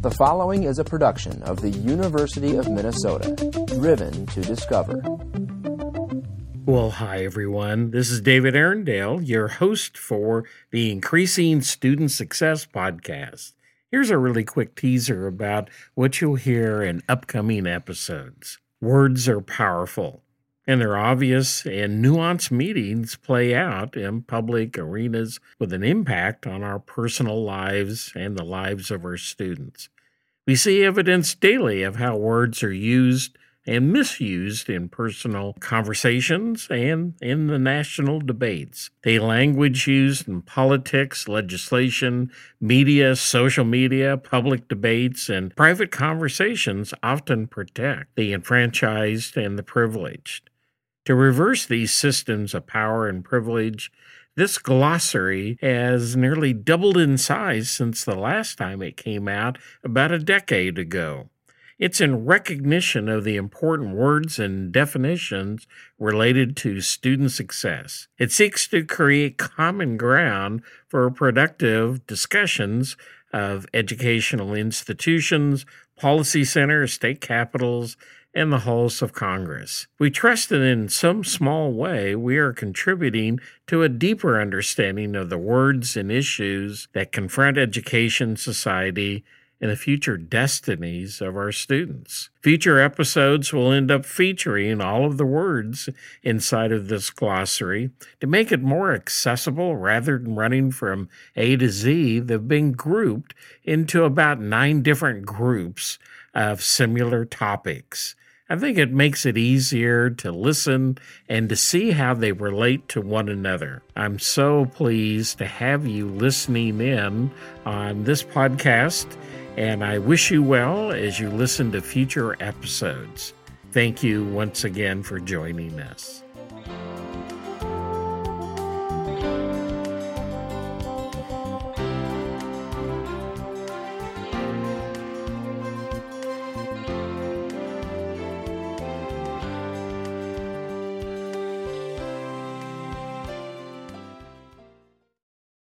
The following is a production of the University of Minnesota, driven to discover. Well, hi everyone. This is David Arendale, your host for the Increasing Student Success podcast. Here's a really quick teaser about what you'll hear in upcoming episodes. Words are powerful and their obvious and nuanced meetings play out in public arenas with an impact on our personal lives and the lives of our students. We see evidence daily of how words are used and misused in personal conversations and in the national debates. The language used in politics, legislation, media, social media, public debates, and private conversations often protect the enfranchised and the privileged. To reverse these systems of power and privilege, this glossary has nearly doubled in size since the last time it came out about a decade ago. It's in recognition of the important words and definitions related to student success. It seeks to create common ground for productive discussions of educational institutions, policy centers, state capitals, and the halls of Congress. We trust that in some small way we are contributing to a deeper understanding of the words and issues that confront education, society, and the future destinies of our students. Future episodes will end up featuring all of the words inside of this glossary to make it more accessible rather than running from A to Z. They've been grouped into about nine different groups of similar topics. I think it makes it easier to listen and to see how they relate to one another. I'm so pleased to have you listening in on this podcast, and I wish you well as you listen to future episodes. Thank you once again for joining us.